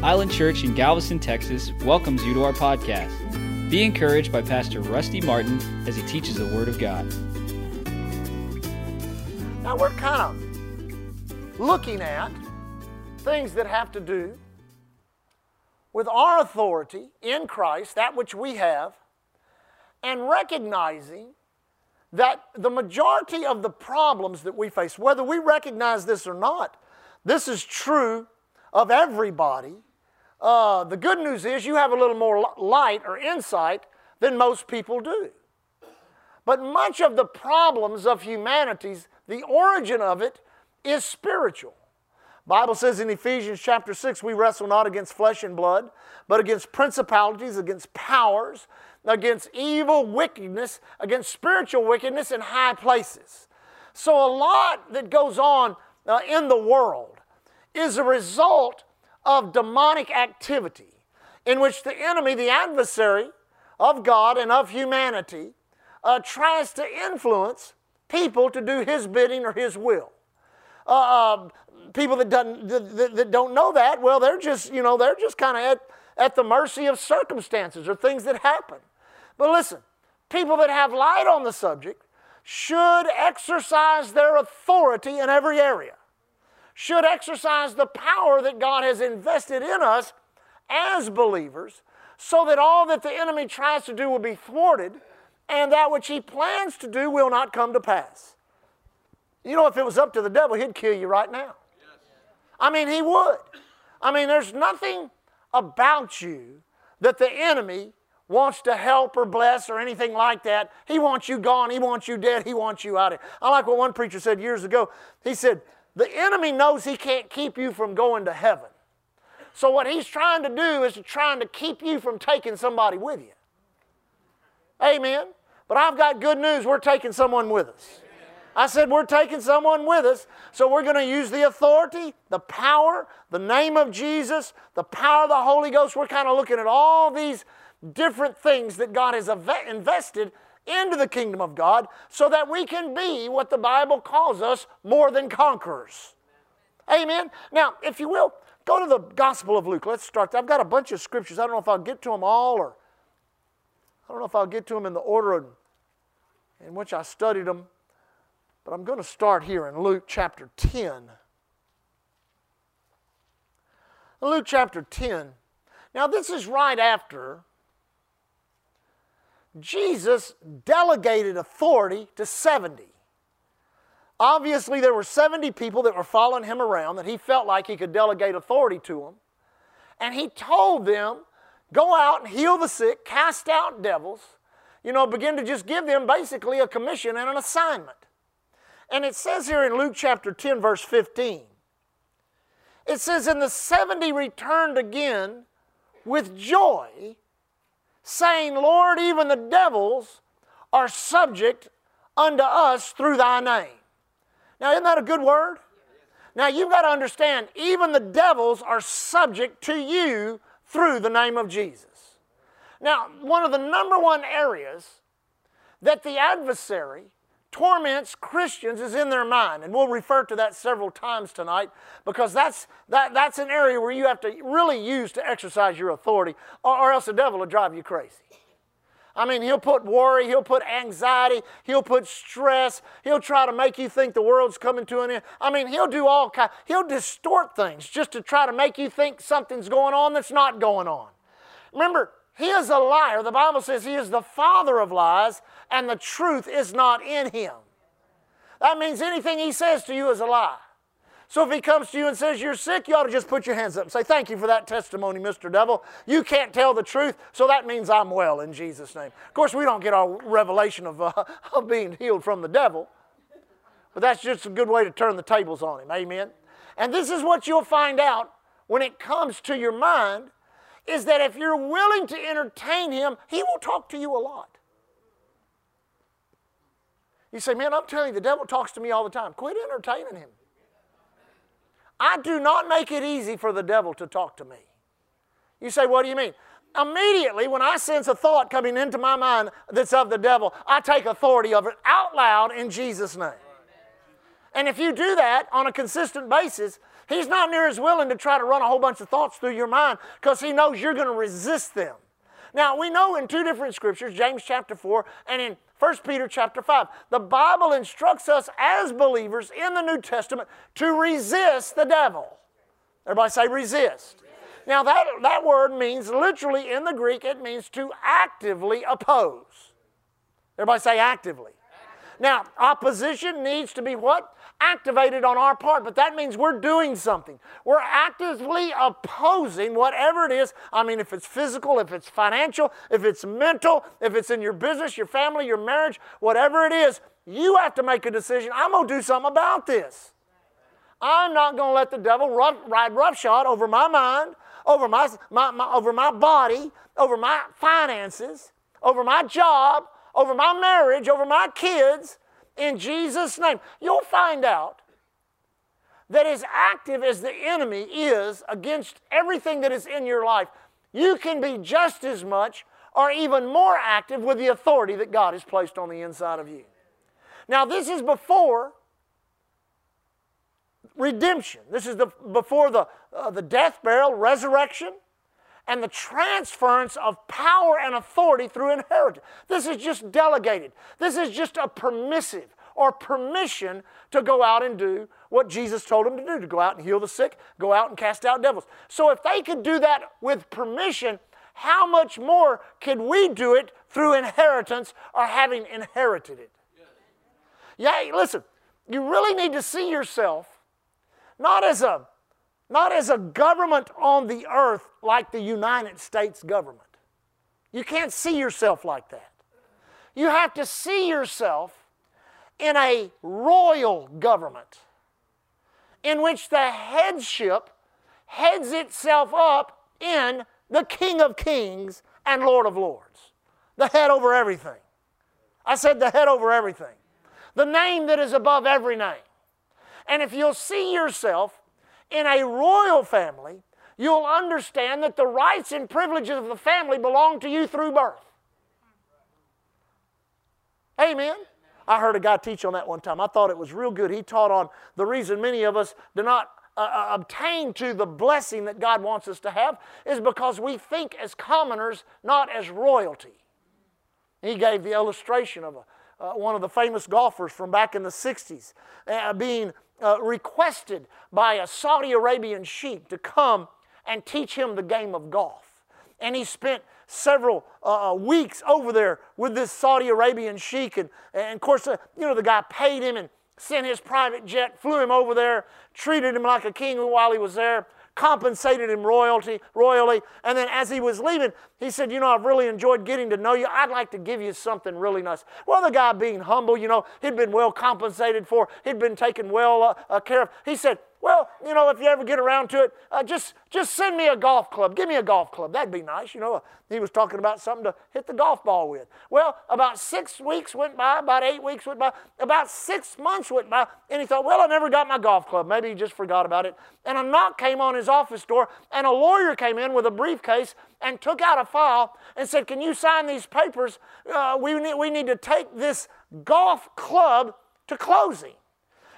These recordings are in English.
Island Church in Galveston, Texas welcomes you to our podcast. Be encouraged by Pastor Rusty Martin as he teaches the Word of God. Now we're kind of looking at things that have to do with our authority in Christ, that which we have, and recognizing that the majority of the problems that we face, whether we recognize this or not, this is true of everybody. Uh, the good news is you have a little more light or insight than most people do. But much of the problems of humanity's, the origin of it is spiritual. Bible says in Ephesians chapter 6, we wrestle not against flesh and blood, but against principalities, against powers, against evil wickedness, against spiritual wickedness in high places. So, a lot that goes on uh, in the world is a result of demonic activity in which the enemy, the adversary of God and of humanity, uh, tries to influence people to do his bidding or his will. Uh, um, people that, doesn't, that, that, don't know that, well, they're just, you know, they're just kind of at, at the mercy of circumstances or things that happen. But listen, people that have light on the subject should exercise their authority in every area, should exercise the power that God has invested in us as believers, so that all that the enemy tries to do will be thwarted and that which he plans to do will not come to pass. You know, if it was up to the devil, he'd kill you right now. I mean, he would. I mean, there's nothing about you that the enemy wants to help or bless or anything like that. He wants you gone. He wants you dead. He wants you out of. I like what one preacher said years ago. He said, The enemy knows he can't keep you from going to heaven. So what he's trying to do is trying to keep you from taking somebody with you. Amen. But I've got good news. We're taking someone with us. I said, We're taking someone with us, so we're going to use the authority, the power, the name of Jesus, the power of the Holy Ghost. We're kind of looking at all these different things that God has invested into the kingdom of God so that we can be what the Bible calls us more than conquerors. Amen. Now, if you will, go to the Gospel of Luke. Let's start. I've got a bunch of scriptures. I don't know if I'll get to them all or I don't know if I'll get to them in the order in which I studied them. But I'm going to start here in Luke chapter 10. Luke chapter 10. Now, this is right after Jesus delegated authority to 70. Obviously, there were 70 people that were following him around that he felt like he could delegate authority to them. And he told them, go out and heal the sick, cast out devils, you know, begin to just give them basically a commission and an assignment. And it says here in Luke chapter 10, verse 15, it says, And the 70 returned again with joy, saying, Lord, even the devils are subject unto us through thy name. Now, isn't that a good word? Now, you've got to understand, even the devils are subject to you through the name of Jesus. Now, one of the number one areas that the adversary torments Christians is in their mind. And we'll refer to that several times tonight because that's, that, that's an area where you have to really use to exercise your authority, or, or else the devil will drive you crazy. I mean, he'll put worry, he'll put anxiety, he'll put stress, he'll try to make you think the world's coming to an end. I mean, he'll do all kind, he'll distort things just to try to make you think something's going on that's not going on. Remember, he is a liar. The Bible says he is the father of lies, and the truth is not in him. That means anything he says to you is a lie. So if he comes to you and says you're sick, you ought to just put your hands up and say, Thank you for that testimony, Mr. Devil. You can't tell the truth, so that means I'm well in Jesus' name. Of course, we don't get our revelation of, uh, of being healed from the devil, but that's just a good way to turn the tables on him. Amen. And this is what you'll find out when it comes to your mind is that if you're willing to entertain him, he will talk to you a lot. You say, man, I'm telling you, the devil talks to me all the time. Quit entertaining him. I do not make it easy for the devil to talk to me. You say, what do you mean? Immediately, when I sense a thought coming into my mind that's of the devil, I take authority of it out loud in Jesus' name. And if you do that on a consistent basis, He's not near as willing to try to run a whole bunch of thoughts through your mind because He knows you're going to resist them. Now, we know in two different scriptures, James chapter 4 and in 1 Peter chapter 5, the Bible instructs us as believers in the New Testament to resist the devil. Everybody say resist. Now, that, that word means literally in the Greek, it means to actively oppose. Everybody say actively. Now, opposition needs to be what? Activated on our part, but that means we're doing something. We're actively opposing whatever it is. I mean, if it's physical, if it's financial, if it's mental, if it's in your business, your family, your marriage, whatever it is, you have to make a decision. I'm going to do something about this. I'm not going to let the devil rough, ride roughshod over my mind, over my, my, my, over my body, over my finances, over my job, over my marriage, over my kids, in Jesus' name. You'll find out that as active as the enemy is against everything that is in your life, you can be just as much or even more active with the authority that God has placed on the inside of you. Now, this is before redemption. This is the, before the, uh, the death, burial, resurrection, and the transference of power and authority through inheritance. This is just delegated. This is just a permissive or permission to go out and do what Jesus told them to do to go out and heal the sick, go out and cast out devils. So if they could do that with permission, how much more could we do it through inheritance or having inherited it? Yeah, listen, you really need to see yourself not as a not as a government on the earth like the United States government. You can't see yourself like that. You have to see yourself in a royal government in which the headship heads itself up in the King of Kings and Lord of Lords, the head over everything. I said the head over everything, the name that is above every name. And if you'll see yourself in a royal family, you'll understand that the rights and privileges of the family belong to you through birth. Amen. I heard a guy teach on that one time. I thought it was real good. He taught on the reason many of us do not uh, uh obtain to the blessing that God wants us to have is because we think as commoners, not as royalty. He gave the illustration of a, uh, one of the famous golfers from back in the 60s uh, being uh, requested by a Saudi Arabian sheikh to come and teach him the game of golf. And he spent several uh, uh, weeks over there with this Saudi Arabian sheikh. And, and of course, uh, you know, the guy paid him and sent his private jet, flew him over there, treated him like a king while he was there compensated him royalty, royally. And then as he was leaving, he said, You know, I've really enjoyed getting to know you. I'd like to give you something really nice. Well, the guy being humble, you know, he'd been well compensated for, he'd been taken well uh, uh, care of. He said, well, you know, if you ever get around to it, uh, just just send me a golf club. Give me a golf club. That'd be nice. You know, he was talking about something to hit the golf ball with. Well, about six weeks went by, about eight weeks went by, about six months went by, and he thought, well, I never got my golf club. Maybe he just forgot about it. And a knock came on his office door, and a lawyer came in with a briefcase and took out a file and said, can you sign these papers? Uh, we, need, we need to take this golf club to closing.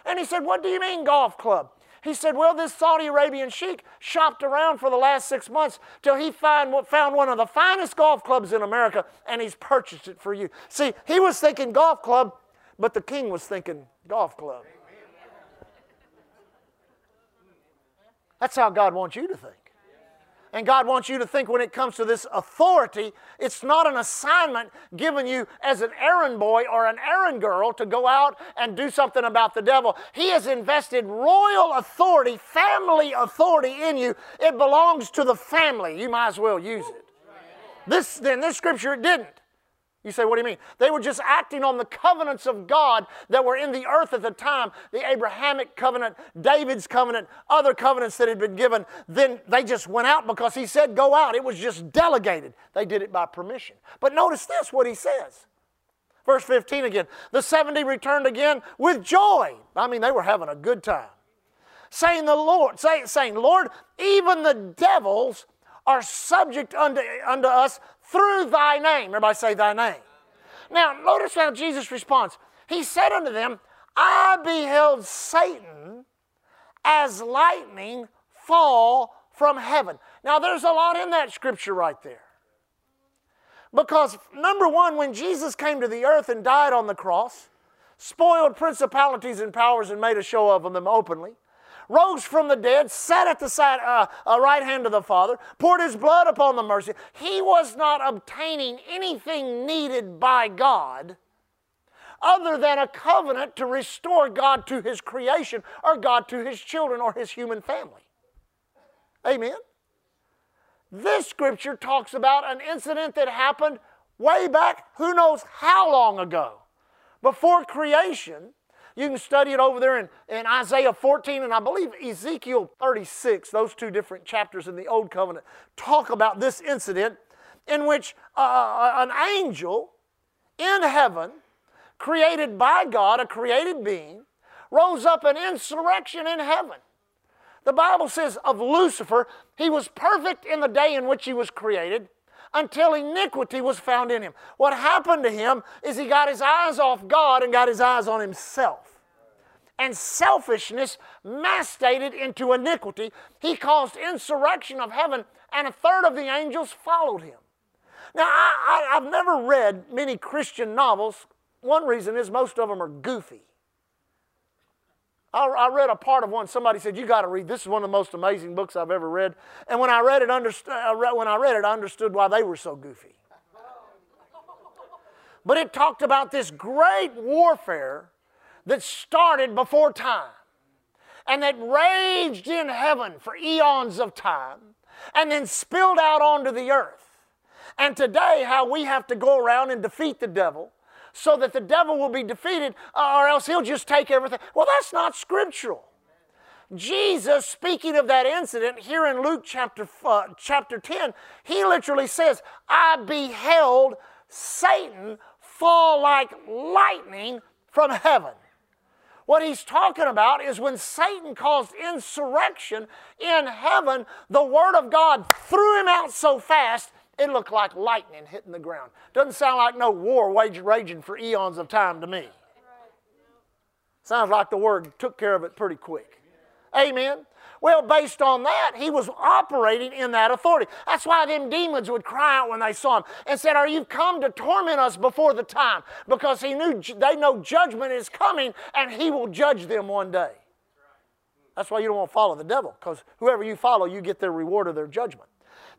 And he said, what do you mean golf club? He said, Well, this Saudi Arabian sheik shopped around for the last six months till he find, found one of the finest golf clubs in America and he's purchased it for you. See, he was thinking golf club, but the king was thinking golf club. That's how God wants you to think. And God wants you to think when it comes to this authority, it's not an assignment given you as an errand boy or an errand girl to go out and do something about the devil. He has invested royal authority, family authority in you. It belongs to the family. You might as well use it. This, in this scripture, it didn't. You say, what do you mean? They were just acting on the covenants of God that were in the earth at the time the Abrahamic covenant, David's covenant, other covenants that had been given. Then they just went out because he said, go out. It was just delegated. They did it by permission. But notice this, what he says. Verse 15 again. The 70 returned again with joy. I mean, they were having a good time. Saying, the Lord, say, saying, Lord, even the devils are subject unto, unto us through thy name. Everybody say thy name. Now, notice how Jesus responds. He said unto them, I beheld Satan as lightning fall from heaven. Now, there's a lot in that scripture right there. Because, number one, when Jesus came to the earth and died on the cross, spoiled principalities and powers and made a show of them openly, rose from the dead, sat at the side, uh, uh, right hand of the Father, poured his blood upon the mercy. He was not obtaining anything needed by God other than a covenant to restore God to his creation or God to his children or his human family. Amen. This scripture talks about an incident that happened way back, who knows how long ago. Before creation, you can study it over there in, in Isaiah 14 and I believe Ezekiel 36, those two different chapters in the Old Covenant, talk about this incident in which uh, uh an angel in heaven, created by God, a created being, rose up an insurrection in heaven. The Bible says of Lucifer, he was perfect in the day in which he was created until iniquity was found in him. What happened to him is he got his eyes off God and got his eyes on himself. And selfishness mastated into iniquity. He caused insurrection of heaven, and a third of the angels followed him. Now, I, have never read many Christian novels. One reason is most of them are goofy. I, read a part of one. Somebody said, "You got to read. This is one of the most amazing books I've ever read." And when I read it, uh, when I read it, I understood why they were so goofy. But it talked about this great warfare that started before time and that raged in heaven for eons of time and then spilled out onto the earth. And today, how we have to go around and defeat the devil so that the devil will be defeated, uh, or else he'll just take everything. Well, that's not scriptural. Jesus, speaking of that incident here in Luke chapter, uh, chapter 10, he literally says, I beheld Satan fall like lightning from heaven. What he's talking about is when Satan caused insurrection in heaven, the Word of God threw him out so fast it looked like lightning hitting the ground. Doesn't sound like no war raging for eons of time to me. Sounds like the word took care of it pretty quick. Amen. Well, based on that, he was operating in that authority. That's why them demons would cry out when they saw him and said, Are you come to torment us before the time? Because he knew they know judgment is coming and he will judge them one day. That's why you don't want to follow the devil, because whoever you follow, you get their reward of their judgment.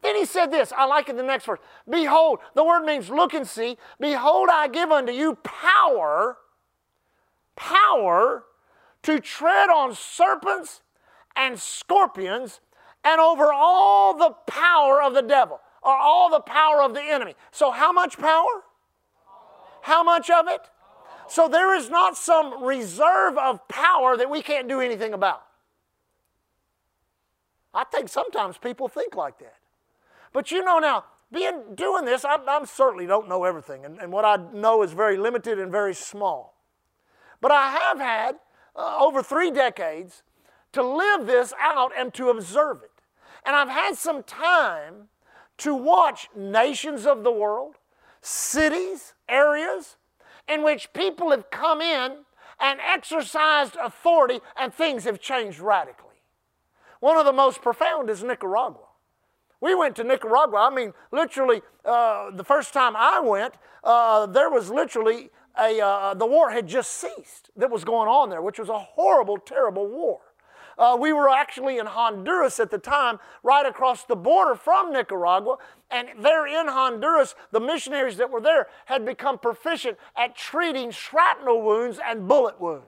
Then he said this, I like it the next verse. Behold, the word means look and see. Behold, I give unto you power, power to tread on serpents and scorpions and over all the power of the devil or all the power of the enemy. So, how much power? How much of it? So, there is not some reserve of power that we can't do anything about. I think sometimes people think like that. But you know now, being doing this, I, I certainly don't know everything, and, and, what I know is very limited and very small. But I have had uh, over three decades to live this out and to observe it. And I've had some time to watch nations of the world, cities, areas in which people have come in and exercised authority and things have changed radically. One of the most profound is Nicaragua. We went to Nicaragua. I mean, literally, uh, the first time I went, uh, there was literally a, uh, the war had just ceased that was going on there, which was a horrible, terrible war. Uh, we were actually in Honduras at the time, right across the border from Nicaragua. And there in Honduras, the missionaries that were there had become proficient at treating shrapnel wounds and bullet wounds.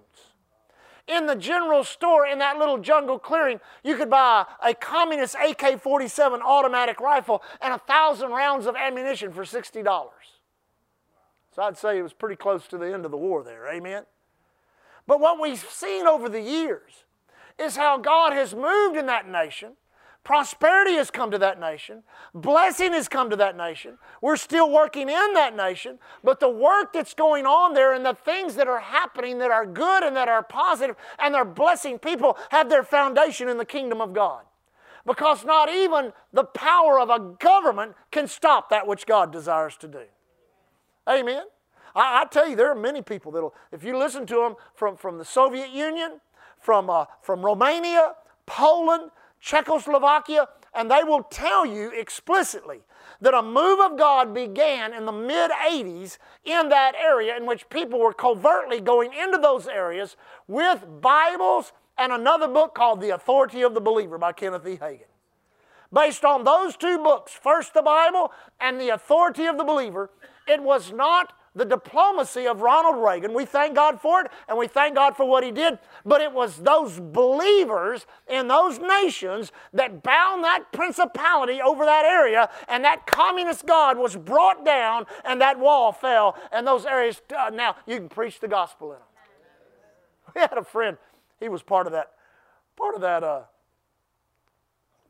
In the general store in that little jungle clearing, you could buy a communist AK 47 automatic rifle and a thousand rounds of ammunition for $60. So I'd say it was pretty close to the end of the war there, amen? But what we've seen over the years is how God has moved in that nation Prosperity has come to that nation. Blessing has come to that nation. We're still working in that nation, but the work that's going on there and the things that are happening that are good and that are positive and they're blessing people have their foundation in the kingdom of God. Because not even the power of a government can stop that which God desires to do. Amen. I, I, tell you, there are many people that'll, if you listen to them from, from the Soviet Union, from, uh, from Romania, Poland, Czechoslovakia, and they will tell you explicitly that a move of God began in the mid 80s in that area in which people were covertly going into those areas with Bibles and another book called The Authority of the Believer by Kenneth E. Hagin. Based on those two books, first the Bible and The Authority of the Believer, it was not the diplomacy of Ronald Reagan. We thank God for it and we thank God for what he did. But it was those believers in those nations that bound that principality over that area, and that communist God was brought down, and that wall fell, and those areas. Uh, now you can preach the gospel in them. We had a friend, he was part of that, part of that. Uh,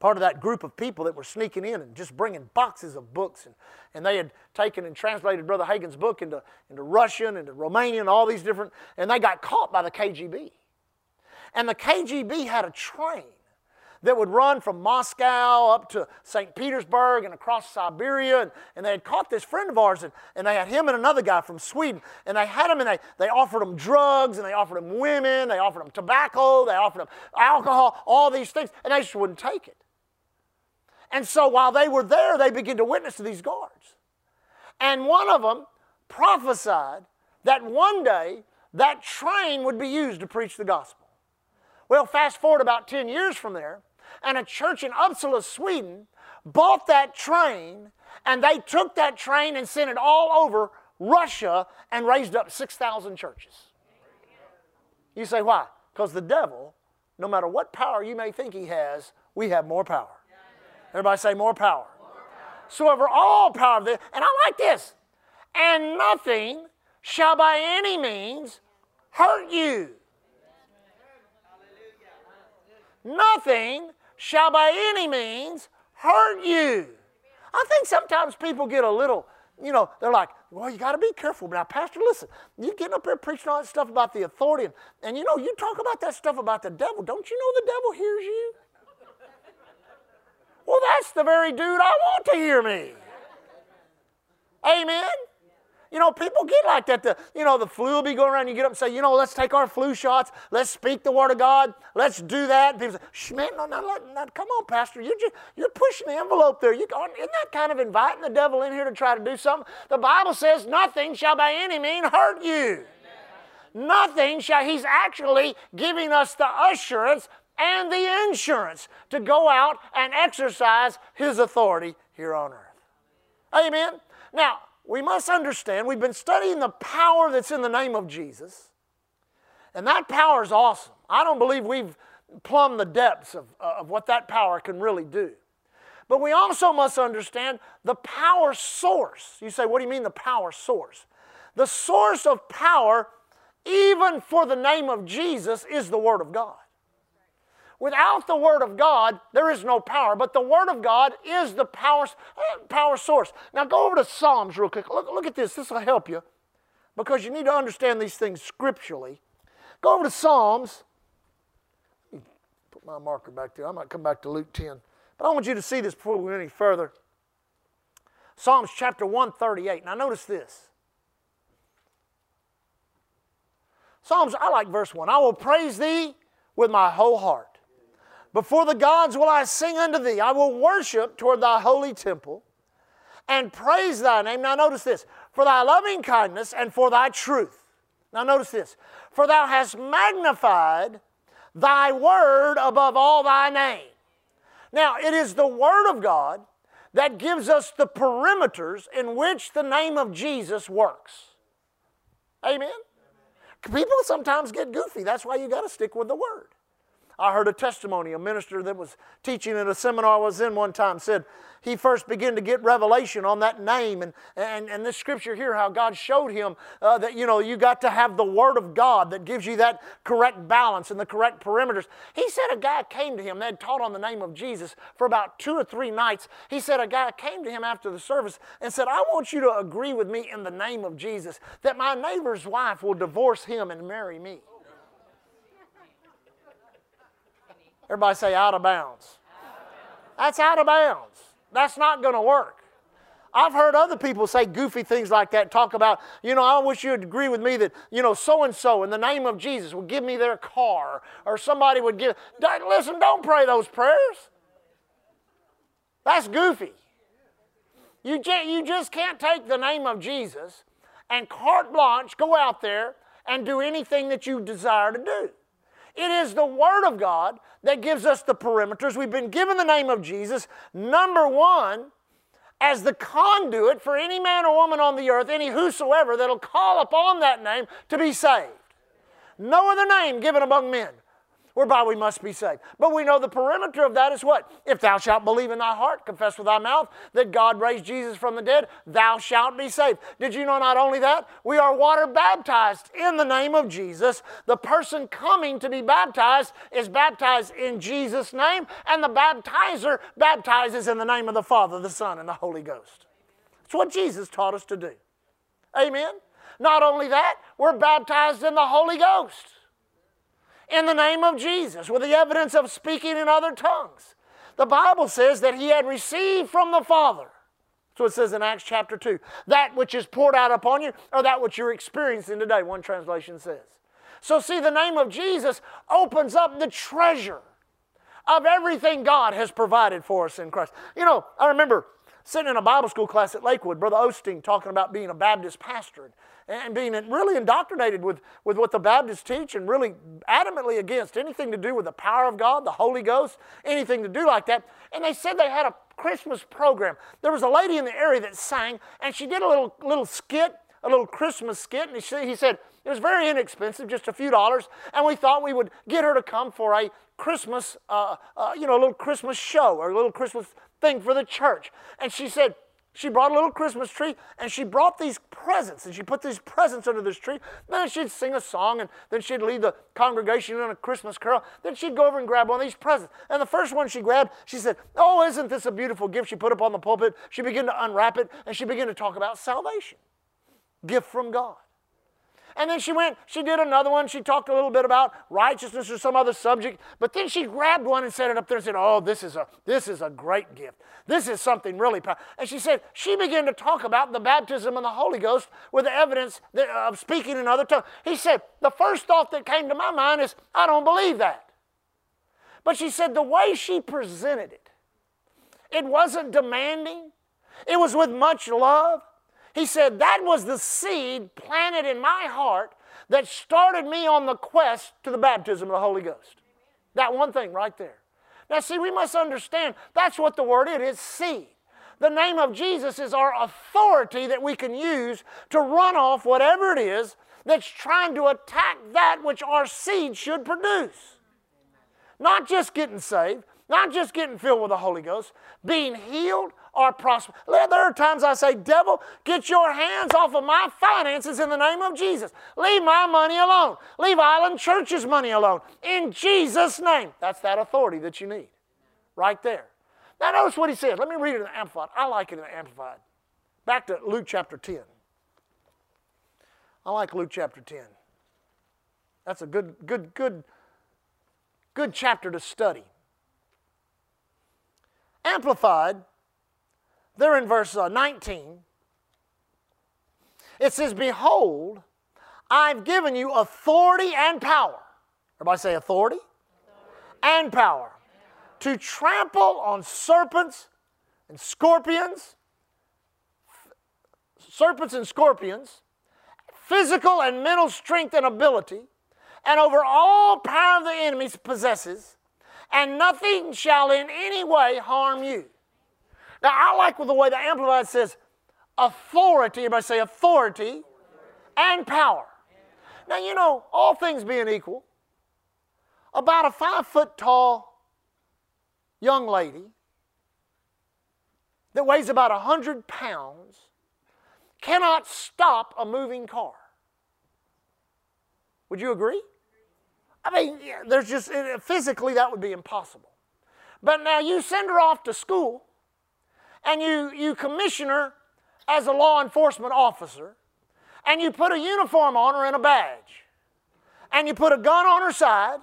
part of that group of people that were sneaking in and just bringing boxes of books. And, and they had taken and translated Brother Hagin's book into, into Russian, into Romanian, all these different, and they got caught by the KGB. And the KGB had a train that would run from Moscow up to St. Petersburg and across Siberia. And, and, they had caught this friend of ours, and, and they had him and another guy from Sweden. And they had him, and they, they offered him drugs, and they offered him women, they offered him tobacco, they offered him alcohol, all these things, and they just wouldn't take it. And so while they were there, they began to witness to these guards. And one of them prophesied that one day that train would be used to preach the gospel. Well, fast forward about 10 years from there, and a church in Uppsala, Sweden, bought that train, and they took that train and sent it all over Russia and raised up 6,000 churches. You say, why? Because the devil, no matter what power you may think he has, we have more power. Everybody say more power. More power. So over all power of this, and I like this, and nothing shall by any means hurt you. Nothing shall by any means hurt you. I think sometimes people get a little, you know, they're like, well, you got to be careful. Now, Pastor, listen, you getting up here preaching all that stuff about the authority, and, and you know, you talk about that stuff about the devil. Don't you know the devil hears you? Well, that's the very dude I want to hear me. Amen. You know, people get like that. The, you know, the flu will be going around. You get up and say, you know, let's take our flu shots. Let's speak the word of God. Let's do that. People say, Shh, man, no, no, no, come on, Pastor. You're, just, you're pushing the envelope there. You, isn't that kind of inviting the devil in here to try to do something? The Bible says, nothing shall by any means hurt you. Nothing shall. He's actually giving us the assurance and the insurance to go out and exercise His authority here on earth. Amen. Now, we must understand, we've been studying the power that's in the name of Jesus, and that power is awesome. I don't believe we've plumbed the depths of, uh, of what that power can really do. But we also must understand the power source. You say, what do you mean the power source? The source of power, even for the name of Jesus, is the Word of God. Without the Word of God, there is no power, but the Word of God is the power, eh, power source. Now go over to Psalms real quick. Look, look at this. This will help you because you need to understand these things scripturally. Go over to Psalms. Put my marker back there. I might come back to Luke 10. But I want you to see this before we go any further. Psalms chapter 138. Now notice this. Psalms, I like verse 1. I will praise thee with my whole heart. Before the gods will I sing unto thee. I will worship toward thy holy temple and praise thy name. Now, notice this for thy loving kindness and for thy truth. Now, notice this for thou hast magnified thy word above all thy name. Now, it is the word of God that gives us the perimeters in which the name of Jesus works. Amen? People sometimes get goofy. That's why you got to stick with the word. I heard a testimony. A minister that was teaching at a seminar I was in one time said he first began to get revelation on that name. And, and, and this scripture here, how God showed him uh, that, you know, you got to have the Word of God that gives you that correct balance and the correct perimeters. He said a guy came to him, they had taught on the name of Jesus for about two or three nights. He said a guy came to him after the service and said, I want you to agree with me in the name of Jesus that my neighbor's wife will divorce him and marry me. Everybody say out of bounds. That's out of bounds. That's not going to work. I've heard other people say goofy things like that, talk about, you know, I wish you'd agree with me that, you know, so and so in the name of Jesus would give me their car, or somebody would give. Listen, don't pray those prayers. That's goofy. You, you just can't take the name of Jesus and carte blanche go out there and do anything that you desire to do. It is the Word of God that gives us the perimeters. We've been given the name of Jesus, number one, as the conduit for any man or woman on the earth, any whosoever that'll call upon that name to be saved. No other name given among men whereby we must be saved. But we know the perimeter of that is what? If thou shalt believe in thy heart, confess with thy mouth that God raised Jesus from the dead, thou shalt be saved. Did you know not only that? We are water baptized in the name of Jesus. The person coming to be baptized is baptized in Jesus' name, and the baptizer baptizes in the name of the Father, the Son, and the Holy Ghost. That's what Jesus taught us to do. Amen. Not only that, we're baptized in the Holy Ghost in the name of Jesus with the evidence of speaking in other tongues. The Bible says that he had received from the Father. So it says in Acts chapter 2. That which is poured out upon you, or that which you're experiencing today, one translation says. So, see, the name of Jesus opens up the treasure of everything God has provided for us in Christ. You know, I remember sitting in a Bible school class at Lakewood, Brother Osteen talking about being a Baptist pastor and being really indoctrinated with, with what the Baptists teach and really adamantly against anything to do with the power of God, the Holy Ghost, anything to do like that. And they said they had a Christmas program. There was a lady in the area that sang, and she did a little, little skit, a little Christmas skit, and she, he said, it was very inexpensive, just a few dollars, and we thought we would get her to come for a Christmas, uh, uh, you know, a little Christmas show or a little Christmas thing for the church. And she said, she brought a little Christmas tree and she brought these presents and she put these presents under this tree. Then she'd sing a song and then she'd lead the congregation in a Christmas carol. Then she'd go over and grab one of these presents. And the first one she grabbed, she said, Oh, isn't this a beautiful gift? She put up on the pulpit. She began to unwrap it and she began to talk about salvation. Gift from God. And then she went, she did another one. She talked a little bit about righteousness or some other subject. But then she grabbed one and set it up there and said, Oh, this is a, this is a great gift. This is something really powerful. And she said, she began to talk about the baptism of the Holy Ghost with the evidence that, of speaking in other tongues. He said, The first thought that came to my mind is, I don't believe that. But she said, the way she presented it, it wasn't demanding, it was with much love. He said, That was the seed planted in my heart that started me on the quest to the baptism of the Holy Ghost. That one thing right there. Now, see, we must understand that's what the word is it's seed. The name of Jesus is our authority that we can use to run off whatever it is that's trying to attack that which our seed should produce. Not just getting saved, not just getting filled with the Holy Ghost, being healed, or prosper. There are times I say, Devil, get your hands off of my finances in the name of Jesus. Leave my money alone. Leave Island Church's money alone. In Jesus' name. That's that authority that you need. Right there. Now, notice what he says. Let me read it in the Amplified. I like it in the Amplified. Back to Luke chapter 10. I like Luke chapter 10. That's a good, good, good, good chapter to study. Amplified there in verse uh, 19, it says, Behold, I've given you authority and power. Everybody say authority, authority. and power to trample on serpents and scorpions, serpents and scorpions, physical and mental strength and ability, and over all power of the enemy possesses, and nothing shall in any way harm you. Now, I like the way the Amplified says authority. Everybody say authority and power. Now, you know, all things being equal, about a five foot tall young lady that weighs about a 100 pounds cannot stop a moving car. Would you agree? I mean, there's just physically that would be impossible. But now you send her off to school and you, you commission her as a law enforcement officer, and you put a uniform on her and a badge, and you put a gun on her side,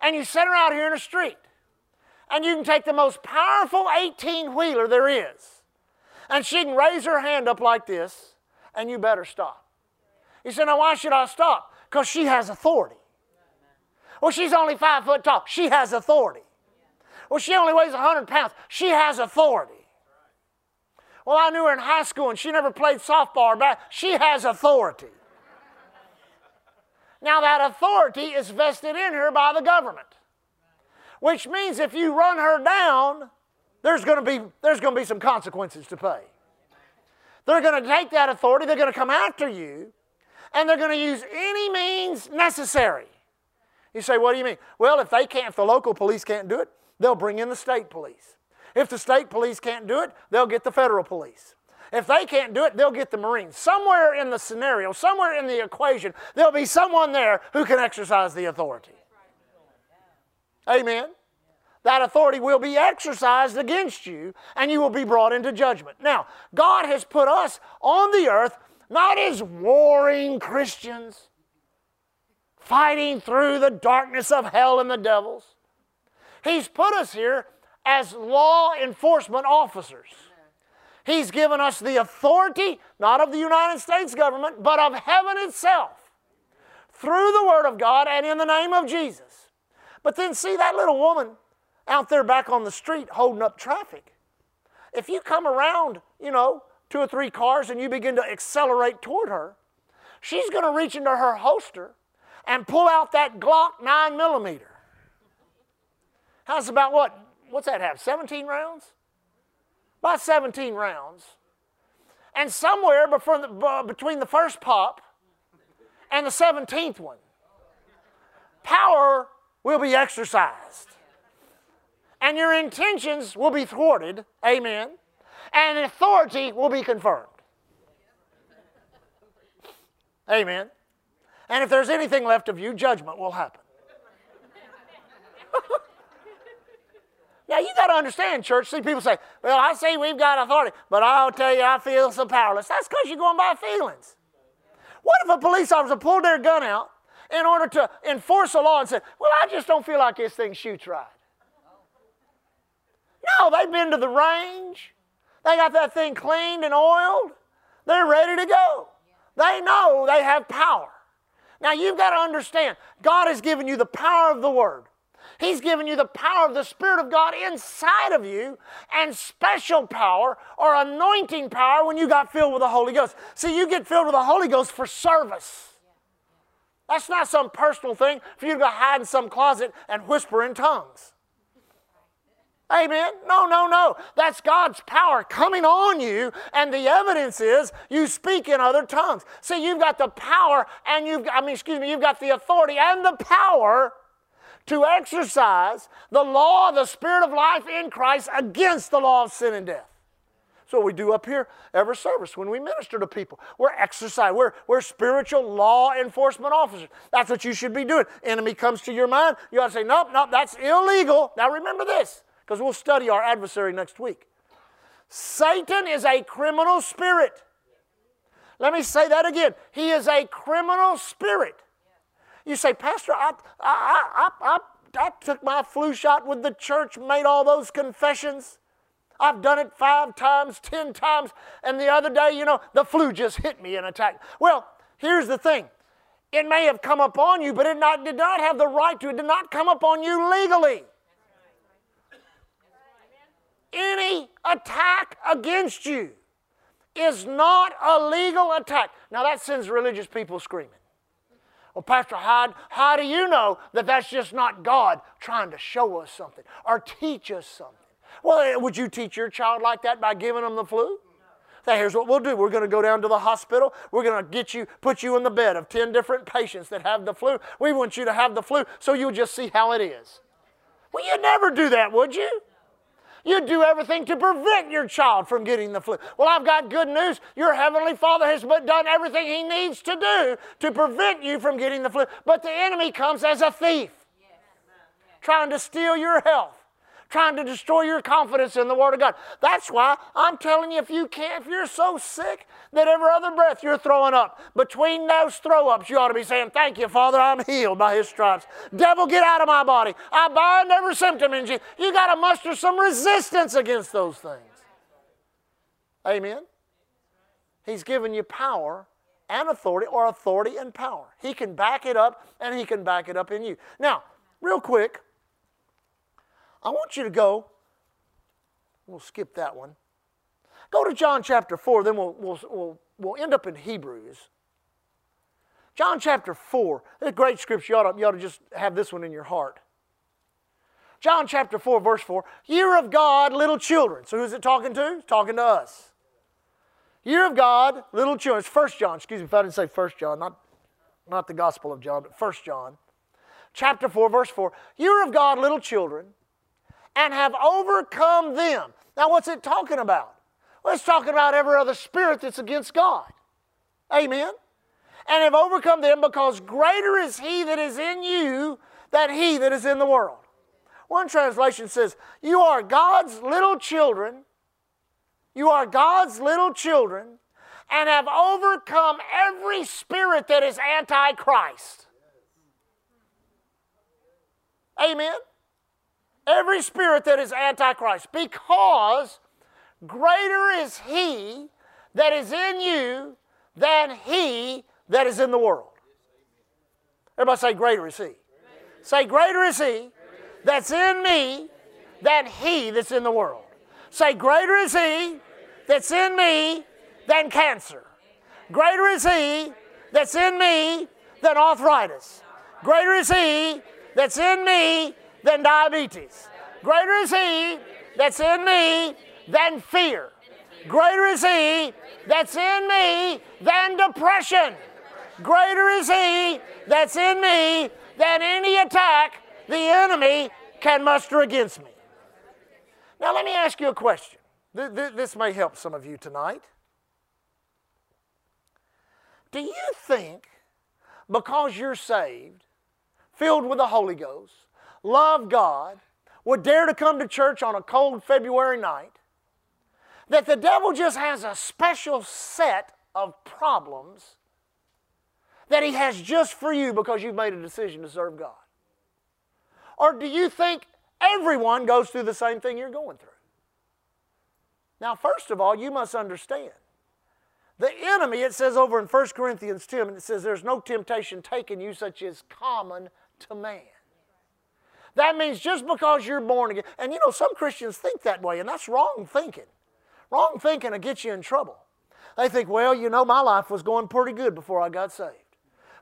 and you set her out here in the street. And you can take the most powerful 18 wheeler there is, And she can raise her hand up like this, and you better stop. You say, now why should I stop? Because she has authority. Well, she's only five foot tall. She has authority. Well, she only weighs 100 pounds. She has authority. Well, I knew her in high school and she never played softball bat. She has authority. Now, that authority is vested in her by the government, which means if you run her down, there's going to be, there's going to be some consequences to pay. They're going to take that authority, they're going to come after you, and they're going to use any means necessary. You say, what do you mean? Well, if they can't, if the local police can't do it, they'll bring in the state police. If the state police can't do it, they'll get the federal police. If they can't do it, they'll get the Marines. Somewhere in the scenario, somewhere in the equation, there'll be someone there who can exercise the authority. Amen. That authority will be exercised against you and you will be brought into judgment. Now, God has put us on the earth not as warring Christians fighting through the darkness of hell and the devils. He's put us here as law enforcement officers. He's given us the authority, not of the United States government, but of heaven itself, through the Word of God and in the name of Jesus. But then see that little woman out there back on the street holding up traffic. If you come around, you know, two or three cars and you begin to accelerate toward her, she's going to reach into her holster and pull out that Glock 9 millimeter. How's about what? What's that have? 17 rounds? About 17 rounds. And somewhere the, between the first pop and the 17th one, power will be exercised. And your intentions will be thwarted. Amen. And authority will be confirmed. Amen. And if there's anything left of you, judgment will happen. Now you got to understand, church. See, people say, "Well, I say we've got authority, but I'll tell you, I feel so powerless." That's because you're going by feelings. What if a police officer pulled their gun out in order to enforce a law and said, "Well, I just don't feel like this thing shoots right"? No, they've been to the range. They got that thing cleaned and oiled. They're ready to go. They know they have power. Now you've got to understand, God has given you the power of the Word. He's given you the power of the Spirit of God inside of you and special power or anointing power when you got filled with the Holy Ghost. See, you get filled with the Holy Ghost for service. That's not some personal thing for you to go hide in some closet and whisper in tongues. Amen. No, no, no. That's God's power coming on you, and the evidence is you speak in other tongues. See, you've got the power, and you've, I mean, excuse me, you've got the authority and the power to exercise the law of the Spirit of life in Christ against the law of sin and death. So we do up here every service when we minister to people. We're exercise. We're, we're spiritual law enforcement officers. That's what you should be doing. Enemy comes to your mind, you ought to say, nope, nope, that's illegal. Now remember this because we'll study our adversary next week. Satan is a criminal spirit. Let me say that again. He is a criminal spirit. You say, Pastor, I, I, I, I, took my flu shot with the church, made all those confessions. I've done it five times, ten times, and the other day, you know, the flu just hit me and attacked. Well, here's the thing. It may have come upon you, but it not, did not have the right to. It did not come upon you legally any attack against you is not a legal attack. Now that sends religious people screaming. Well, Pastor Hyde, how do you know that that's just not God trying to show us something or teach us something? Well, eh, would you teach your child like that by giving them the flu? Say, here's what we'll do. We're going to go down to the hospital. We're going to get you, put you in the bed of 10 different patients that have the flu. We want you to have the flu so you'll just see how it is. Well, you'd never do that, would you? You'd do everything to prevent your child from getting the flu. Well, I've got good news. Your Heavenly Father has done everything He needs to do to prevent you from getting the flu. But the enemy comes as a thief, trying to steal your health trying to destroy your confidence in the Word of God. That's why I'm telling you, if you can't, if you're so sick that every other breath you're throwing up, between those throw ups, you ought to be saying, Thank you, Father, I'm healed by His stripes. Devil, get out of my body. I bind every symptom in you. You got to muster some resistance against those things. Amen? He's given you power and authority, or authority and power. He can back it up, and He can back it up in you. Now, real quick, I want you to go, we'll skip that one. Go to John chapter 4, then we'll, we'll, we'll, we'll end up in Hebrews. John chapter 4, a great scripture. You ought, to, you ought to just have this one in your heart. John chapter 4, verse 4, year of God, little children. So who's it talking to? It's talking to us. Year of God, little children. It's First John, excuse me if I didn't say First John, not, not the Gospel of John, but First John. Chapter 4, verse 4, year of God, little children, and have overcome them. Now what's it talking about? Well, it's talking about every other spirit that's against God. Amen? And have overcome them because greater is he that is in you than he that is in the world. One translation says, You are God's little children. You are God's little children and have overcome every spirit that is antichrist. Amen. Every spirit that is antichrist. Because greater is he that is in you than he that is in the world. Everybody say, Greater is he. Say, Greater is he that's in me than he that's in the world. Say, Greater is he that's in me than cancer. Greater is he that's in me than arthritis. Greater is he that's in me than diabetes. Greater is he that's in me than fear. Greater is he that's in me than depression. Greater is he that's in me than any attack the enemy can muster against me. Now, let me ask you a question. This may help some of you tonight. Do you think because you're saved, filled with the Holy Ghost, love God, would dare to come to church on a cold February night, that the devil just has a special set of problems that he has just for you because you've made a decision to serve God? Or do you think everyone goes through the same thing you're going through? Now, first of all, you must understand the enemy, it says over in 1 Corinthians 10, and it says, There's no temptation taken you such as common to man. That means just because you're born again, and you know, some Christians think that way, and that's wrong thinking. Wrong thinking will get you in trouble. They think, well, you know, my life was going pretty good before I got saved.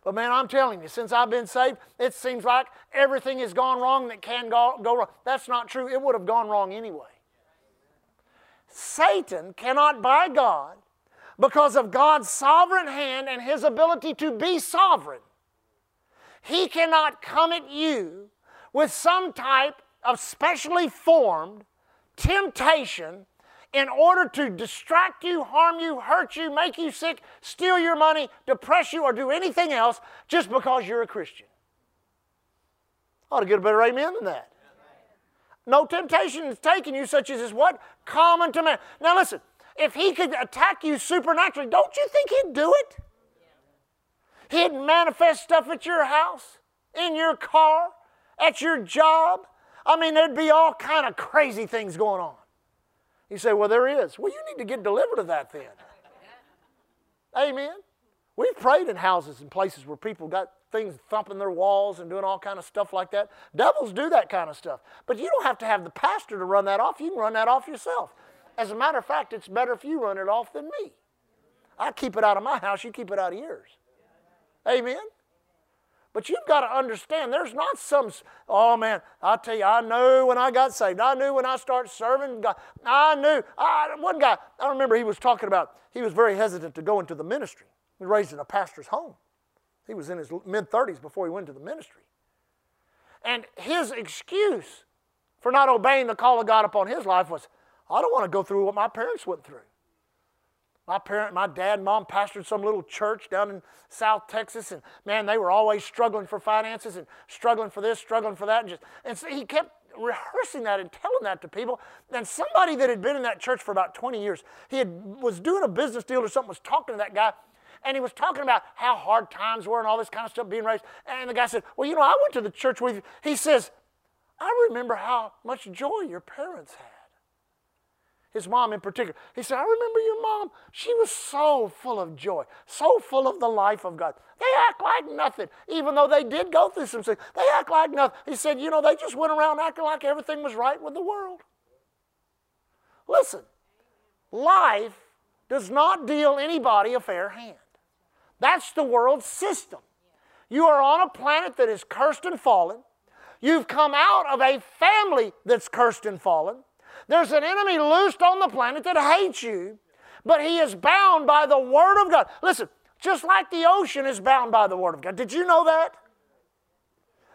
But man, I'm telling you, since I've been saved, it seems like everything has gone wrong that can go, go wrong. That's not true. It would have gone wrong anyway. Satan cannot buy God because of God's sovereign hand and his ability to be sovereign. He cannot come at you with some type of specially formed temptation in order to distract you, harm you, hurt you, make you sick, steal your money, depress you, or do anything else just because you're a Christian. I ought to get a better amen than that. No temptation is taken you such as is what? Common to man. Now listen, if he could attack you supernaturally, don't you think he'd do it? He'd manifest stuff at your house, in your car, at your job. I mean, there'd be all kind of crazy things going on. You say, well, there is. Well, you need to get delivered of that then. Amen. We've prayed in houses and places where people got things thumping their walls and doing all kind of stuff like that. Devils do that kind of stuff. But you don't have to have the pastor to run that off. You can run that off yourself. As a matter of fact, it's better if you run it off than me. I keep it out of my house, you keep it out of yours. Amen. But you've got to understand there's not some, oh man, I tell you, I knew when I got saved. I knew when I started serving God. I knew. I, one guy, I remember he was talking about, he was very hesitant to go into the ministry. He was raised in a pastor's home. He was in his mid 30s before he went to the ministry. And his excuse for not obeying the call of God upon his life was, I don't want to go through what my parents went through. My parent, my dad and mom pastored some little church down in South Texas, and man, they were always struggling for finances and struggling for this, struggling for that, and just and so he kept rehearsing that and telling that to people. And somebody that had been in that church for about 20 years, he had, was doing a business deal or something, was talking to that guy, and he was talking about how hard times were and all this kind of stuff being raised. And the guy said, Well, you know, I went to the church with you. He says, I remember how much joy your parents had. His mom in particular. He said, I remember your mom. She was so full of joy, so full of the life of God. They act like nothing, even though they did go through some things. They act like nothing. He said, You know, they just went around acting like everything was right with the world. Listen, life does not deal anybody a fair hand. That's the world's system. You are on a planet that is cursed and fallen. You've come out of a family that's cursed and fallen. There's an enemy loosed on the planet that hates you, but he is bound by the Word of God. Listen, just like the ocean is bound by the Word of God. Did you know that?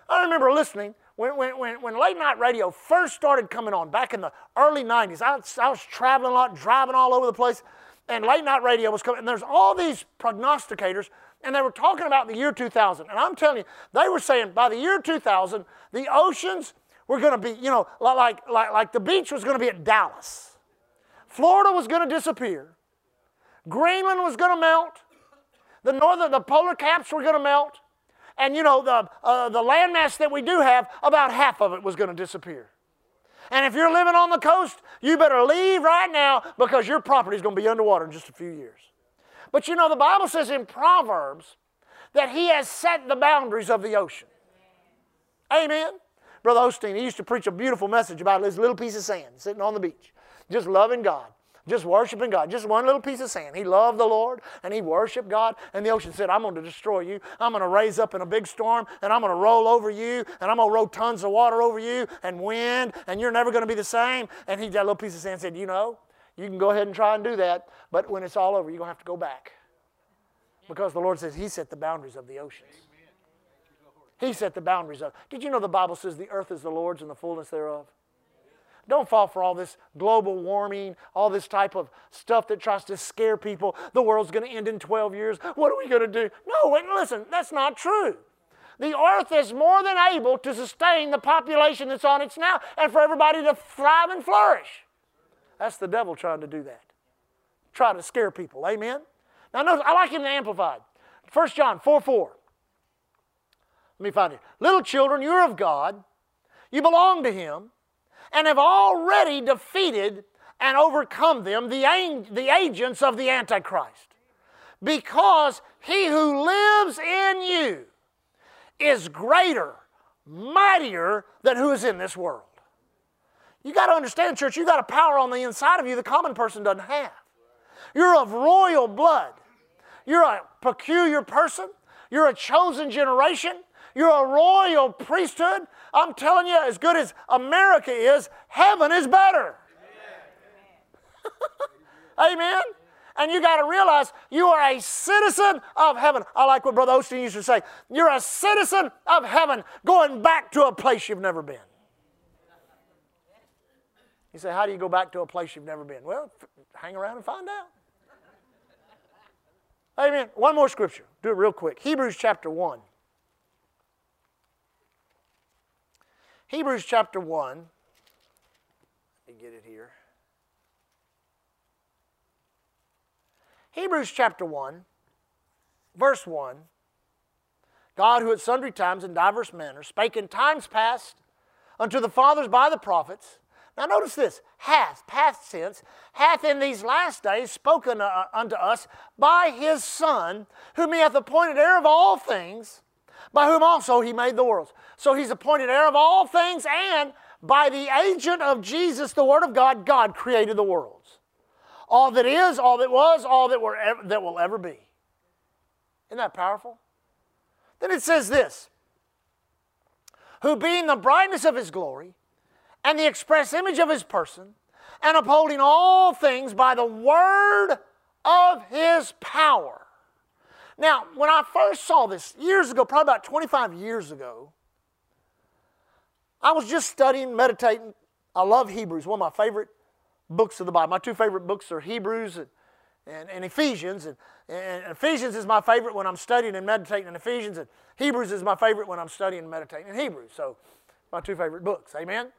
I remember listening when, when, when, when late night radio first started coming on back in the early 90s. I, I was traveling a lot, driving all over the place, and late night radio was coming. And there's all these prognosticators and they were talking about the year 2000. And I'm telling you, they were saying by the year 2000, the oceans were going to be, you know, like, like, like the beach was going to be at Dallas. Florida was going to disappear. Greenland was going to melt. The northern, the polar caps were going to melt. And, you know, the, uh, the landmass that we do have, about half of it was going to disappear. And if you're living on the coast, you better leave right now because your property is going to be underwater in just a few years. But you know, the Bible says in Proverbs that He has set the boundaries of the ocean. Amen. Brother Osteen, he used to preach a beautiful message about this little piece of sand sitting on the beach, just loving God, just worshiping God, just one little piece of sand. He loved the Lord and he worshiped God, and the ocean said, I'm going to destroy you. I'm going to raise up in a big storm, and I'm going to roll over you, and I'm going to roll tons of water over you, and wind, and you're never going to be the same. And he, that little piece of sand said, You know, you can go ahead and try and do that, but when it's all over, you're going to have to go back. Because the Lord says He set the boundaries of the oceans. He set the boundaries of. Did you know the Bible says the earth is the Lord's and the fullness thereof? Don't fall for all this global warming, all this type of stuff that tries to scare people. The world's going to end in 12 years. What are we going to do? No, wait, listen, that's not true. The earth is more than able to sustain the population that's on it now and for everybody to thrive and flourish. That's the devil trying to do that. Try to scare people. Amen? Now, notice, I like it in the Amplified. 1 John 4 4. Let me find it. Little children, you're of God. You belong to Him and have already defeated and overcome them, the, the agents of the Antichrist. Because He who lives in you is greater, mightier than who is in this world. You got to understand, church, you got a power on the inside of you the common person doesn't have. You're of royal blood. You're a peculiar person. You're a chosen generation. You're a royal priesthood. I'm telling you, as good as America is, heaven is better. Amen. Amen. And you got to realize you are a citizen of heaven. I like what Brother Osteen used to say. You're a citizen of heaven going back to a place you've never been. You say, How do you go back to a place you've never been? Well, f- hang around and find out. Amen. One more scripture. Do it real quick. Hebrews chapter 1. Hebrews chapter 1. Let me get it here. Hebrews chapter 1, verse 1. God, who at sundry times and divers manners spake in times past unto the fathers by the prophets, now notice this hath, past tense, hath in these last days spoken uh, unto us by his Son, whom he hath appointed heir of all things, by whom also he made the worlds. So he's appointed heir of all things, and by the agent of Jesus, the Word of God, God created the worlds. All that is, all that was, all that, were ever, that will ever be. Isn't that powerful? Then it says this Who being the brightness of his glory, and the express image of his person, and upholding all things by the word of his power. Now, when I first saw this years ago, probably about 25 years ago, I was just studying, meditating. I love Hebrews, one of my favorite books of the Bible. My two favorite books are Hebrews and, and, and Ephesians. And, and, Ephesians is my favorite when I'm studying and meditating in Ephesians, and Hebrews is my favorite when I'm studying and meditating in Hebrews. So, my two favorite books. Amen?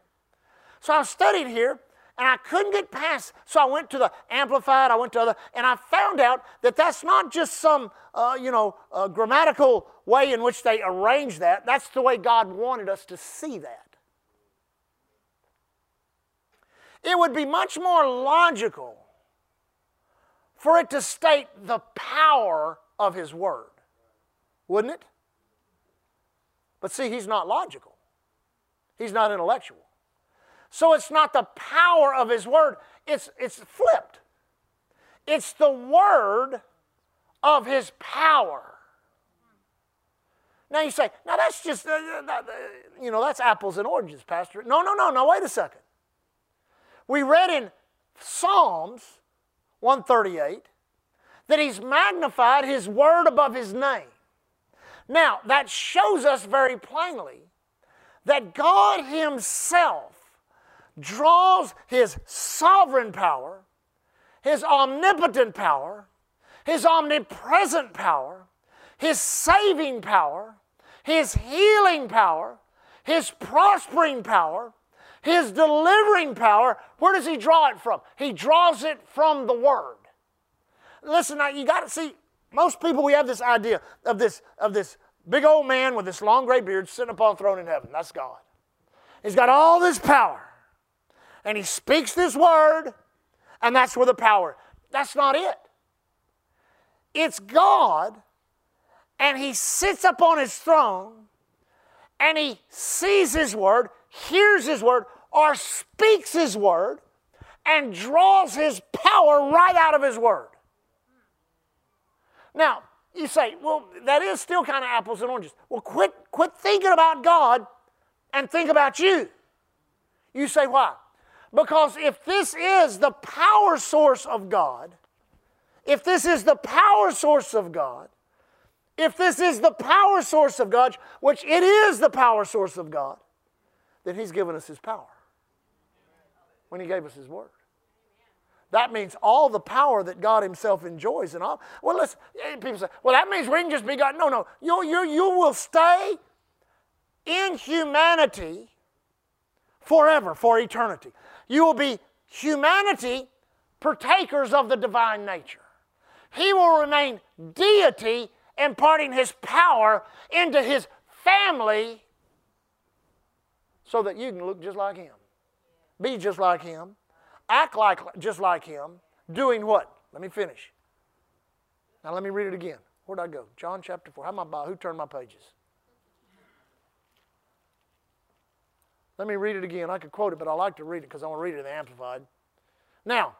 So I studied here and I couldn't get past. So I went to the Amplified, I went to other, and I found out that that's not just some, uh, you know, uh, grammatical way in which they arrange that. That's the way God wanted us to see that. it would be much more logical for it to state the power of His Word, wouldn't it? But see, He's not logical, He's not intellectual. So it's not the power of His Word, it's, it's flipped. It's the Word of His power. Now you say, now that's just, uh, uh, uh, you know, that's apples and oranges, Pastor. No, no, no, no, wait a second. We read in Psalms 138 that he's magnified his word above his name. Now, that shows us very plainly that God himself draws his sovereign power, his omnipotent power, his omnipresent power, his saving power, his healing power, his prospering power, his delivering power, where does he draw it from? He draws it from the Word. Listen, now you got to see, most people, we have this idea of this, of this big old man with this long gray beard sitting upon a throne in heaven. That's God. He's got all this power. And he speaks this word, and that's where the power. That's not it. It's God, and he sits upon his throne, and he sees his word, hears his word, or speaks his word and draws his power right out of his word. Now, you say, well, that is still kind of apples and oranges. Well, quit, quit thinking about God and think about you. You say, why? Because if this is the power source of God, if this is the power source of God, if this is the power source of God, which it is the power source of God, then He's given us His power when He gave us His Word. That means all the power that God Himself enjoys and all. Well, listen, eh, people say, well, that means we can just be God. No, no. You, you, you will stay in humanity forever, for eternity. You will be humanity partakers of the divine nature. He will remain deity, imparting His power into His family so that you can look just like him, be just like him, act like just like him, doing what? Let me finish. Now let me read it again. Where'd I go? John chapter 4. How am I, who turned my pages? Let me read it again. I could quote it, but I like to read it because I want to read it in the Amplified. Now,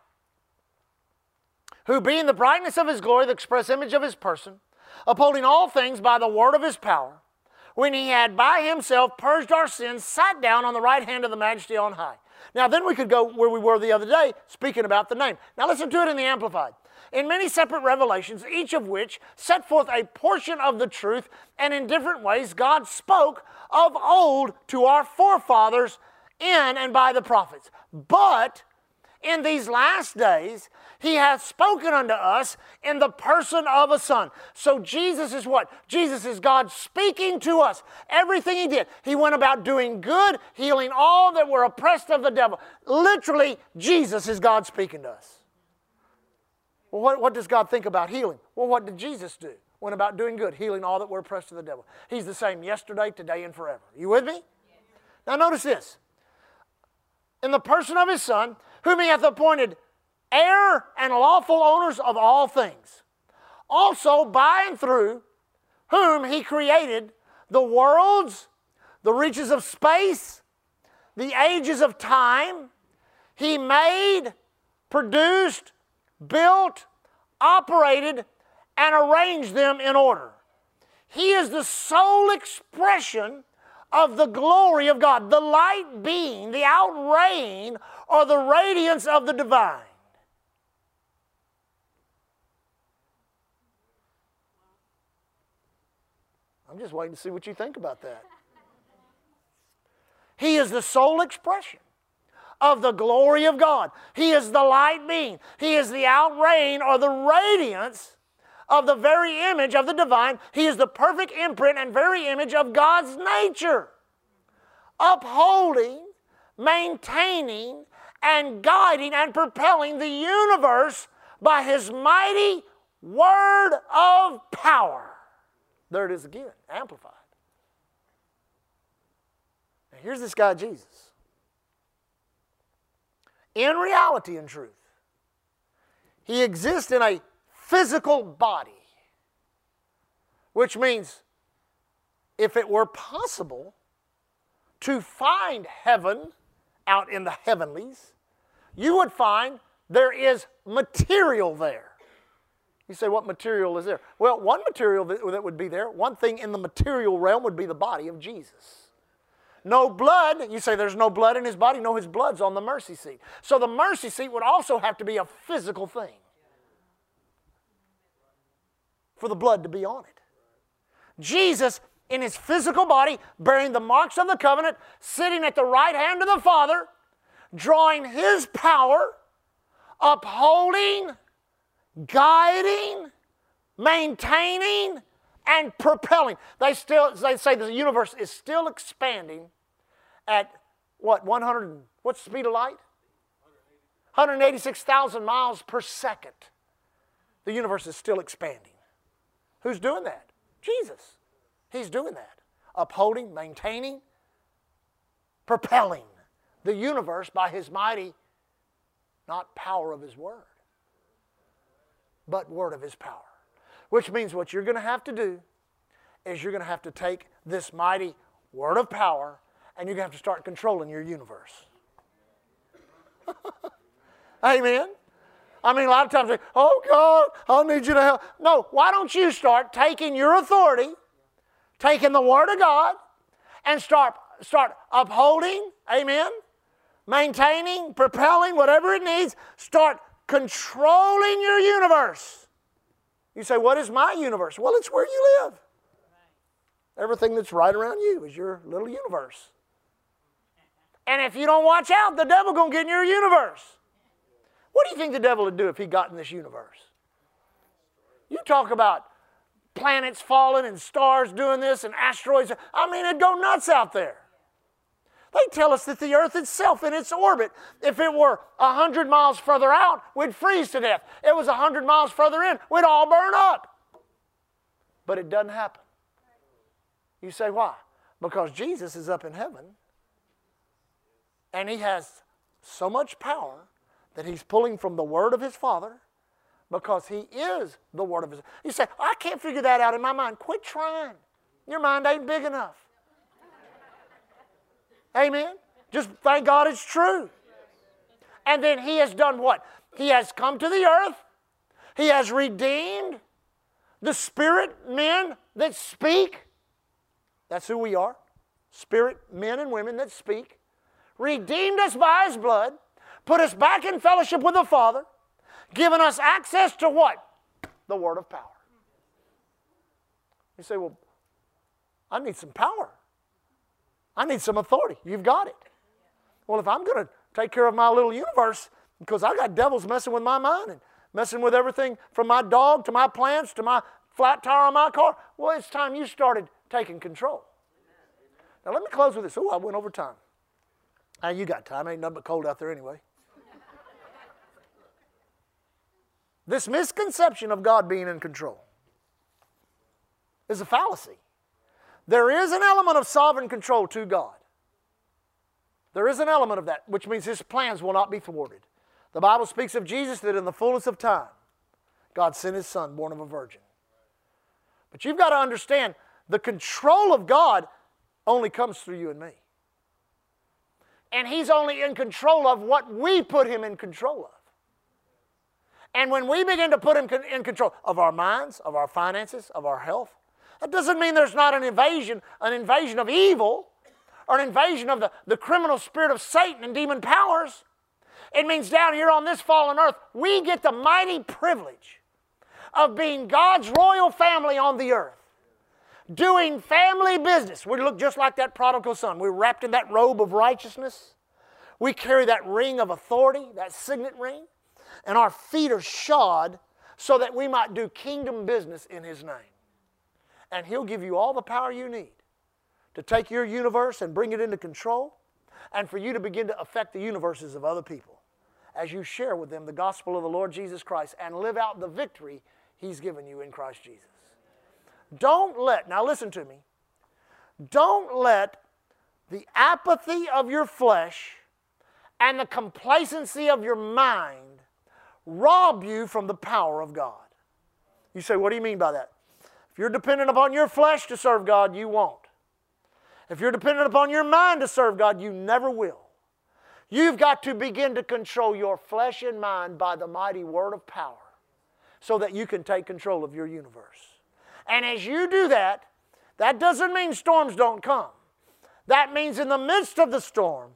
who being the brightness of his glory, the express image of his person, upholding all things by the word of his power, when he had by himself purged our sins, sat down on the right hand of the majesty on high. Now, then we could go where we were the other day, speaking about the name. Now, listen to it in the Amplified. In many separate revelations, each of which set forth a portion of the truth, and in different ways, God spoke of old to our forefathers in and by the prophets. But in these last days, he hath spoken unto us in the person of a son. So Jesus is what? Jesus is God speaking to us. Everything he did, he went about doing good, healing all that were oppressed of the devil. Literally, Jesus is God speaking to us. Well, what, what does God think about healing? Well, what did Jesus do? Went about doing good, healing all that were oppressed of the devil. He's the same yesterday, today, and forever. You with me? Now, notice this. In the person of his son, whom he hath appointed heir and lawful owners of all things. Also, by and through whom he created the worlds, the reaches of space, the ages of time, he made, produced, built, operated, and arranged them in order. He is the sole expression of the glory of God, the light being, the outraying, or the radiance of the divine. I'm just waiting to see what you think about that. He is the sole expression of the glory of God. He is the light being. He is the outraying or the radiance of the very image of the divine. He is the perfect imprint and very image of God's nature, upholding, maintaining, and guiding and propelling the universe by His mighty word of power. There it is again, amplified. Now, here's this guy, Jesus. In reality and truth. He exists in a physical body, which means if it were possible to find heaven out in the heavenlies, you would find there is material there. You say, what material is there? Well, one material that, would be there, one thing in the material realm would be the body of Jesus. No blood, you say there's no blood in his body. No, his blood's on the mercy seat. So the mercy seat would also have to be a physical thing for the blood to be on it. Jesus, in his physical body, bearing the marks of the covenant, sitting at the right hand of the Father, drawing his power, upholding, guiding, maintaining, and propelling. They still they say the universe is still expanding at what 100 what's the speed of light? 186,000 miles per second. The universe is still expanding. Who's doing that? Jesus. He's doing that. Upholding, maintaining, propelling the universe by his mighty, not power of his word, but word of his power. Which means what you're going to have to do is you're going to have to take this mighty word of power and you're going to have to start controlling your universe. Amen. I mean, a lot of times, they, oh God, I need you to help. No, why don't you start taking your authority, taking the Word of God, and start start upholding, amen, maintaining, propelling, whatever it needs. Start controlling your universe. You say, what is my universe? Well, it's where you live. Everything that's right around you is your little universe. And if you don't watch out, the devil gonna get in your universe. What do you think the devil would do if he got in this universe? You talk about planets falling and stars doing this and asteroids. I mean, it'd go nuts out there. They tell us that the Earth itself in its orbit, if it were 100 miles further out, we'd freeze to death. It was 100 miles further in, we'd all burn up. But it doesn't happen. You say, why? Because Jesus is up in heaven and he has so much power that he's pulling from the word of his Father because he is the word of his. You say, I can't figure that out in my mind. Quit trying. Your mind ain't big enough. Amen. Just thank God it's true. And then he has done what? He has come to the earth. He has redeemed the spirit men that speak. That's who we are. Spirit men and women that speak. Redeemed us by his blood. Put us back in fellowship with the Father. Given us access to what? The word of power. You say, well, I need some power. I need some authority. You've got it. Well, if I'm going to take care of my little universe, because I got devils messing with my mind and messing with everything from my dog to my plants to my flat tire on my car, well, it's time you started taking control. Now, let me close with this. Oh, I went over time. Now, you got time. Ain't nothing but cold out there anyway. this misconception of God being in control is a fallacy. There is an element of sovereign control to God. There is an element of that, which means his plans will not be thwarted. The Bible speaks of Jesus that in the fullness of time, God sent his son, born of a virgin. But you've got to understand the control of God only comes through you and me. And he's only in control of what we put him in control of. And when we begin to put him in control of our minds, of our finances, of our health, that doesn't mean there's not an invasion, an invasion of evil or an invasion of the, the criminal spirit of Satan and demon powers. It means down here on this fallen earth, we get the mighty privilege of being God's royal family on the earth, doing family business. We look just like that prodigal son. We're wrapped in that robe of righteousness. We carry that ring of authority, that signet ring, and our feet are shod so that we might do kingdom business in His name and He'll give you all the power you need to take your universe and bring it into control and for you to begin to affect the universes of other people as you share with them the gospel of the Lord Jesus Christ and live out the victory He's given you in Christ Jesus. Don't let, now listen to me, don't let the apathy of your flesh and the complacency of your mind rob you from the power of God. You say, what do you mean by that? If you're dependent upon your flesh to serve God, you won't. If you're dependent upon your mind to serve God, you never will. You've got to begin to control your flesh and mind by the mighty word of power so that you can take control of your universe. And as you do that, that doesn't mean storms don't come. That means in the midst of the storm,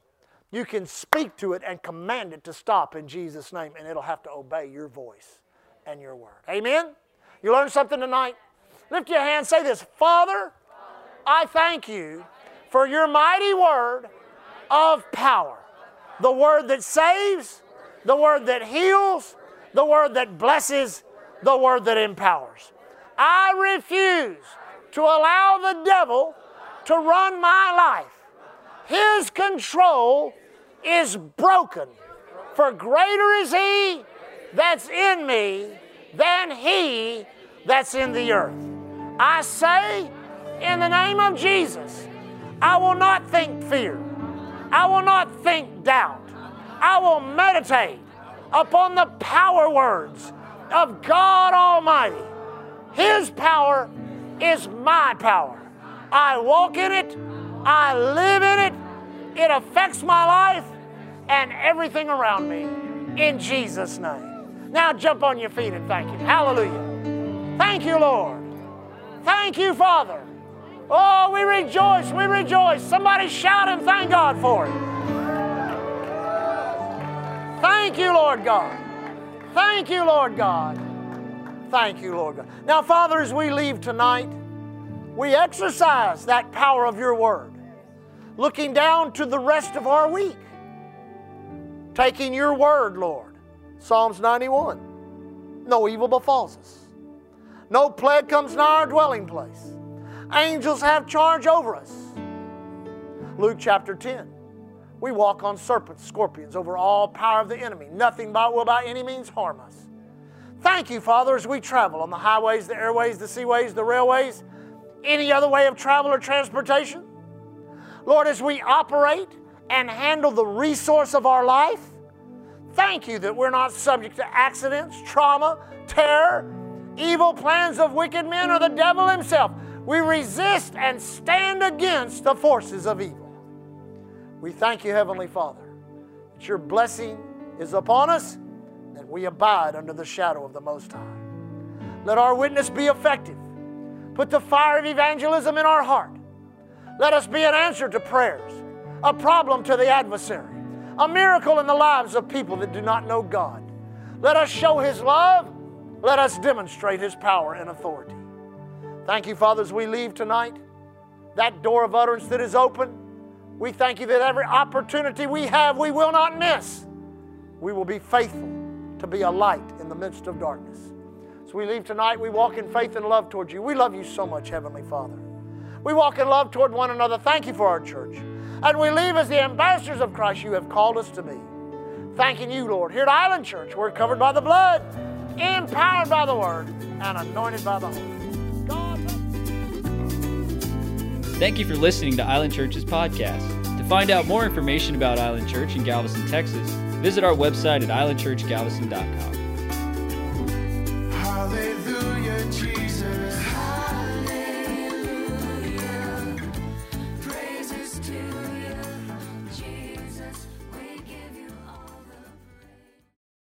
you can speak to it and command it to stop in Jesus' name, and it'll have to obey your voice and your word. Amen? You learned something tonight? Lift your hand, say this Father, I thank you for your mighty word of power. The word that saves, the word that heals, the word that blesses, the word that empowers. I refuse to allow the devil to run my life. His control is broken. For greater is he that's in me than he that's in the earth. I say, in the name of Jesus, I will not think fear. I will not think doubt. I will meditate upon the power words of God Almighty. His power is my power. I walk in it, I live in it, it affects my life and everything around me in Jesus' name. Now jump on your feet and thank Him. Hallelujah. Thank you, Lord. Thank you, Father. Oh, we rejoice, we rejoice. Somebody shout and thank God for it. Thank you, Lord God. Thank you, Lord God. Thank you, Lord God. Now, Father, as we leave tonight, we exercise that power of your word, looking down to the rest of our week, taking your word, Lord. Psalms 91 No evil befalls us, no plague comes nigh our dwelling place. Angels have charge over us. Luke chapter 10. We walk on serpents, scorpions, over all power of the enemy. Nothing by, will by any means harm us. Thank you, Father, as we travel on the highways, the airways, the seaways, the railways, any other way of travel or transportation. Lord, as we operate and handle the resource of our life, thank you that we're not subject to accidents, trauma, terror, evil plans of wicked men, or the devil himself. We resist and stand against the forces of evil. We thank you, Heavenly Father, that your blessing is upon us that we abide under the shadow of the Most High. Let our witness be effective. Put the fire of evangelism in our heart. Let us be an answer to prayers, a problem to the adversary, a miracle in the lives of people that do not know God. Let us show His love. Let us demonstrate His power and authority. Thank you, Father, as we leave tonight. That door of utterance that is open, we thank you that every opportunity we have, we will not miss. We will be faithful to be a light in the midst of darkness. As we leave tonight, we walk in faith and love towards you. We love you so much, Heavenly Father. We walk in love toward one another. Thank you for our church. And we leave as the ambassadors of Christ you have called us to be. Thanking you, Lord. Here at Island Church, we're covered by the blood, empowered by the Word, and anointed by the Holy. God. Thank you for listening to Island Church's podcast. To find out more information about Island Church in Galveston, Texas, visit our website at islandchurchgalveston.com. Hallelujah, Jesus.